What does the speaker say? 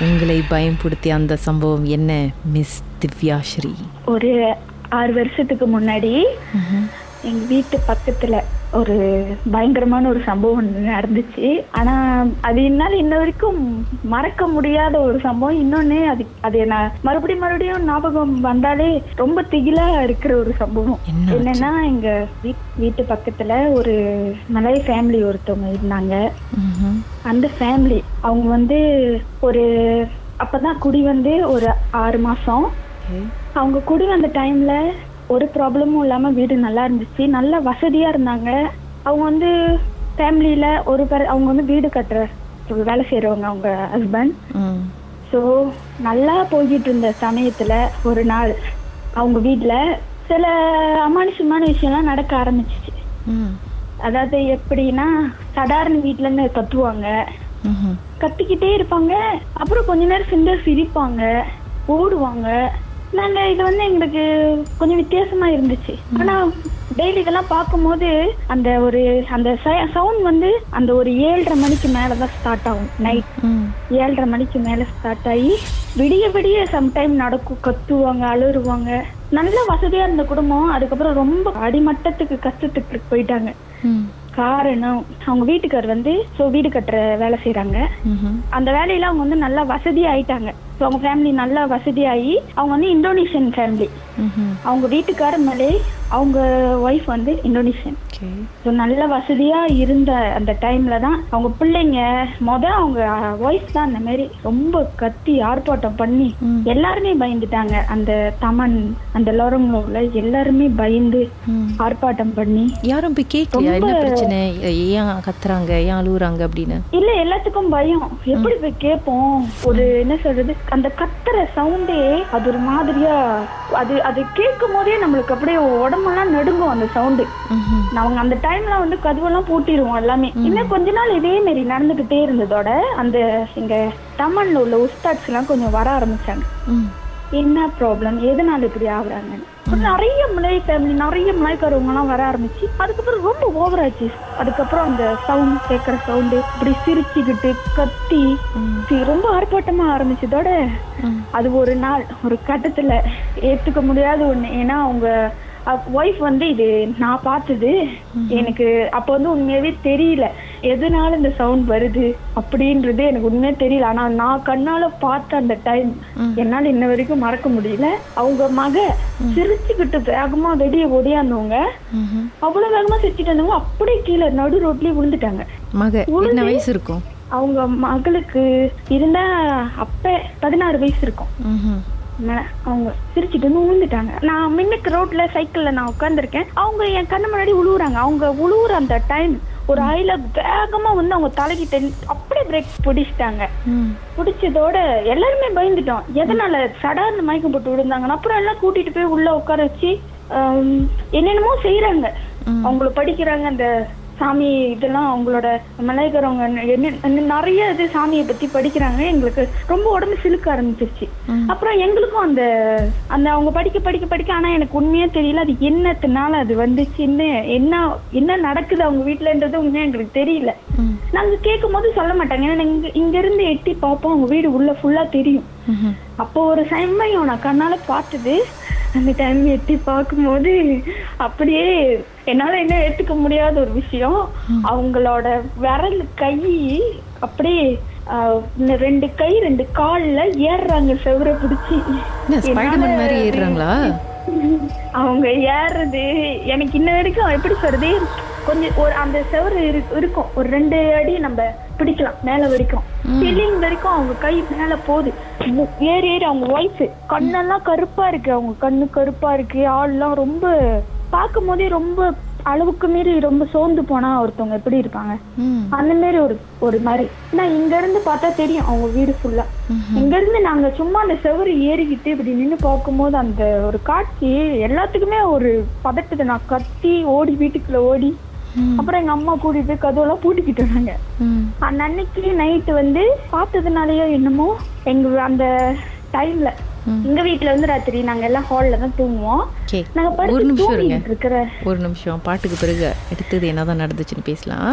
உங்களை பயன்படுத்திய அந்த சம்பவம் என்ன மிஸ் திவ்யாஸ்ரீ? ஒரு ஆறு வருஷத்துக்கு முன்னாடி எங்க வீட்டு பக்கத்துல ஒரு பயங்கரமான ஒரு சம்பவம் நடந்துச்சு ஆனா அது என்னால இன்ன வரைக்கும் மறக்க முடியாத ஒரு சம்பவம் இன்னொன்னு அது அது நான் மறுபடியும் மறுபடியும் ஞாபகம் வந்தாலே ரொம்ப திகிலா இருக்கிற ஒரு சம்பவம் என்ன? என்னன்னா எங்க வீட்- வீட்டு பக்கத்துல ஒரு மலை ஃபேமிலி ஒருத்தவங்க இருந்தாங்க. அந்த ஃபேமிலி அவங்க வந்து ஒரு அப்பதான் குடி வந்து ஒரு ஆறு மாசம். அவங்க குடி வந்த டைம்ல ஒரு ப்ராப்ளமும் இல்லாம வீடு நல்லா இருந்துச்சு. நல்ல வசதியா இருந்தாங்க. அவங்க வந்து ஃபேமிலியில ஒரு பேர் அவங்க வந்து வீடு கட்டுற வேலை செய்றவங்க அவங்க ஹஸ்பண்ட். ஸோ நல்லா போய்கிட்டு இருந்த சமயத்துல ஒரு நாள் அவங்க வீட்ல சில அமானுஷமான விஷயம்லாம் நடக்க ஆரம்பிச்சிச்சு. அதாவது எப்படின்னா சாதாரண வீட்ல இருந்து கத்துவாங்க. கத்திக்கிட்டே இருப்பாங்க. அப்புறம் கொஞ்ச நேரம் சிந்த சிரிப்பாங்க. ஓடுவாங்க. நாங்க இது வந்து எங்களுக்கு கொஞ்சம் வித்தியாசமா இருந்துச்சு ஆனா டெய்லி இதெல்லாம் பார்க்கும்போது அந்த ஒரு அந்த சவுண்ட் வந்து அந்த ஒரு ஏழரை மணிக்கு மேலதான் ஸ்டார்ட் ஆகும் நைட். ஏழரை மணிக்கு மேல ஸ்டார்ட் ஆகி விடிய விடிய சம்டைம் நடக்கும் கத்துவாங்க அழுறுவாங்க நல்ல வசதியா இருந்த குடும்பம் அதுக்கப்புறம் ரொம்ப அடிமட்டத்துக்கு கஷ்டத்துக்கு போயிட்டாங்க. காரணம் அவங்க வீட்டுக்கார் வந்து ஸோ வீடு கட்டுற வேலை செய்றாங்க ம்ஹும். அந்த வேலையில அவங்க வந்து நல்லா வசதி ஆயிட்டாங்க ஸோ அவங்க ஃபேமிலி நல்லா வசதியாகி அவங்க வந்து இந்தோனேஷியன் ஃபேமிலி. அவங்க வீட்டுக்காரர் மேலே அவங்க ஒய்ஃப் வந்து இந்தோனேஷியன். ஸோ நல்ல வசதியா இருந்த அந்த டைம்ல தான் அவங்க பிள்ளைங்க மொத அவங்க ஒய்ஃப் தான் அந்த மாதிரி ரொம்ப கத்தி ஆர்ப்பாட்டம் பண்ணி. எல்லாருமே பயந்துட்டாங்க. அந்த தமன் அந்த லோரங்களோல எல்லாருமே பயந்து. ஆர்ப்பாட்டம் பண்ணி. யாரும் போய் கேட்கலையா என்ன பிரச்சனை? ஏன் கத்துறாங்க? ஏன் அழுகுறாங்க அப்படின்னு? இல்ல எல்லாத்துக்கும் பயம். எப்படி போய் கேட்போம்? ஒரு என்ன சொல்றது? அந்த கத்துற சவுண்டே அது ஒரு மாதிரியா அது அது கேட்கும் போதே நம்மளுக்கு அப்படியே உடம்பெல்லாம் நடுங்கும் அந்த சவுண்டு. அவங்க அந்த டைம்ல வந்து கதவெல்லாம் பூட்டிடுவோம் எல்லாமே இன்னும் கொஞ்ச நாள் இதே மாதிரி நடந்துகிட்டே இருந்ததோட அந்த இங்க தமிழ்ல உள்ள உஸ்தாட்ஸ் எல்லாம் கொஞ்சம் வர ஆரம்பிச்சாங்க. என்ன ப்ராப்ளம் எதனால இப்படி ஆகுறாங்க? நிறைய மலை ஃபேமிலி நிறைய மலைக்காரவங்க எல்லாம் வர ஆரம்பிச்சு அதுக்கப்புறம் ரொம்ப ஓவர் ஆச்சு. அதுக்கப்புறம் அந்த சவுண்ட் கேட்கற சவுண்டு இப்படி சிரிச்சுக்கிட்டு கத்தி ரொம்ப ஆர்ப்பாட்டமா ஆரம்பிச்சதோட. அது ஒரு நாள் ஒரு கட்டத்துல ஏத்துக்க முடியாத ஒண்ணு. ஏன்னா அவங்க ஒய்ஃப் வந்து இது நான் பார்த்தது எனக்கு அப்ப வந்து உண்மையாவே தெரியல. எதனால இந்த சவுண்ட் வருது அப்படின்றது எனக்கு உண்மையா தெரியல. ஆனா நான் கண்ணால பார்த்த அந்த டைம். என்னால இன்ன வரைக்கும் மறக்க முடியல. அவங்க மக சிரிச்சுக்கிட்டு வேகமா வெளியே ஓடியாந்தவங்க. அவ்வளவு வேகமா சிரிச்சுட்டு வந்தவங்க அப்படியே கீழே நடு ரோட்லயே விழுந்துட்டாங்க. மக என்ன வயசு இருக்கும்? அவங்க மகளுக்கு இருந்தா அப்ப பதினாறு வயசு இருக்கும். அவங்க சிரிச்சிட்டு வந்து விழுந்துட்டாங்க. நான் மின்னுக்கு ரோட்ல சைக்கிள்ல நான் உட்காந்துருக்கேன் அவங்க என் கண்ணு முன்னாடி உழுவுறாங்க. அவங்க உழுவுற அந்த டைம் ஒரு ஆயில வேகமா வந்து அவங்க தலைக்கிட்ட அப்படியே பிரேக் பிடிச்சிட்டாங்க. பிடிச்சதோட எல்லாருமே பயந்துட்டோம் எதனால சடார்னு மயக்கம் போட்டு விழுந்தாங்கன்னா அப்புறம் எல்லாம் கூட்டிட்டு போய் உள்ள உட்கார வச்சு என்னென்னமோ செய்யறாங்க. அவங்கள படிக்கிறாங்க அந்த சாமி இதெல்லாம் அவங்களோட மலையக்காரவங்க என்ன நிறைய இது சாமியை பத்தி படிக்கிறாங்க. எங்களுக்கு ரொம்ப உடம்பு சிலுக்க ஆரம்பிச்சிருச்சு. அப்புறம் எங்களுக்கும் அந்த அந்த அவங்க படிக்க படிக்க படிக்க ஆனா எனக்கு உண்மையே தெரியல. அது என்னத்தினால அது வந்துச்சுன்னு என்ன என்ன நடக்குது அவங்க வீட்டுலன்றது உண்மையா எங்களுக்கு தெரியல. நாங்க கேட்கும் போது சொல்ல மாட்டாங்க. ஏன்னா இங்க இங்க இருந்து எட்டி பார்ப்போம். அவங்க வீடு உள்ள ஃபுல்லா தெரியும். அப்போ ஒரு சமயம் நான் கண்ணால பார்த்தது. அந்த டைம் எட்டி பார்க்கும்போது அப்படியே என்னால என்ன ஏத்துக்க முடியாத ஒரு விஷயம். அவங்களோட விரல் கை அப்படியே ரெண்டு கை ரெண்டு கால்ல ஏறுறாங்க செவரை பிடிச்சி. மாதிரி ஏறுறாங்களா? அவங்க ஏறுறது எனக்கு இன்ன வரைக்கும் எப்படி சொல்றது? கொஞ்சம் ஒரு அந்த செவரு இரு- இருக்கும். ஒரு ரெண்டு அடி நம்ம பிடிக்கலாம் மேல வரைக்கும். சிலிங் வரைக்கும் அவங்க கை மேல போகுது. ஏறி ஏறி அவங்க ஒய்ஃப் கண்ணெல்லாம் கருப்பா இருக்கு அவங்க. கண்ணு கருப்பா இருக்கு. ஆள்லாம் ரொம்ப பார்க்கும் போதே ரொம்ப அளவுக்கு மீறி ரொம்ப சோர்ந்து போனா ஒருத்தவங்க எப்படி இருப்பாங்க. அந்த மாதிரி ஒரு ஒரு மாதிரி. நான் இங்க இருந்து பார்த்தா தெரியும் அவங்க வீடு ஃபுல்லா. இங்க இருந்து நாங்க சும்மா அந்த செவரு ஏறிக்கிட்டு இப்படி நின்னு பார்க்கும்போது அந்த ஒரு காட்சி எல்லாத்துக்குமே ஒரு பதட்டத்தை நான் கத்தி ஓடி வீட்டுக்குள்ள ஓடி. அப்புறம் எங்க அம்மா கூட்டிட்டு கதவெல்லாம் பூட்டிக்கிட்டு வந்தாங்க ம். அந்த அன்னைக்கு நைட்டு வந்து பார்த்ததுனாலயோ என்னமோ எங்க அந்த டைம்ல. எங்க வீட்ல வந்து ராத்திரி நாங்க எல்லாம் ஹால்ல தான் தூங்குவோம். நாங்க ஒரு நிமிஷம் இருங்க இருக்கிற ஒரு நிமிஷம் பாட்டுக்கு பிறகு அடுத்தது என்னதான் நடந்துச்சுன்னு பேசலாம்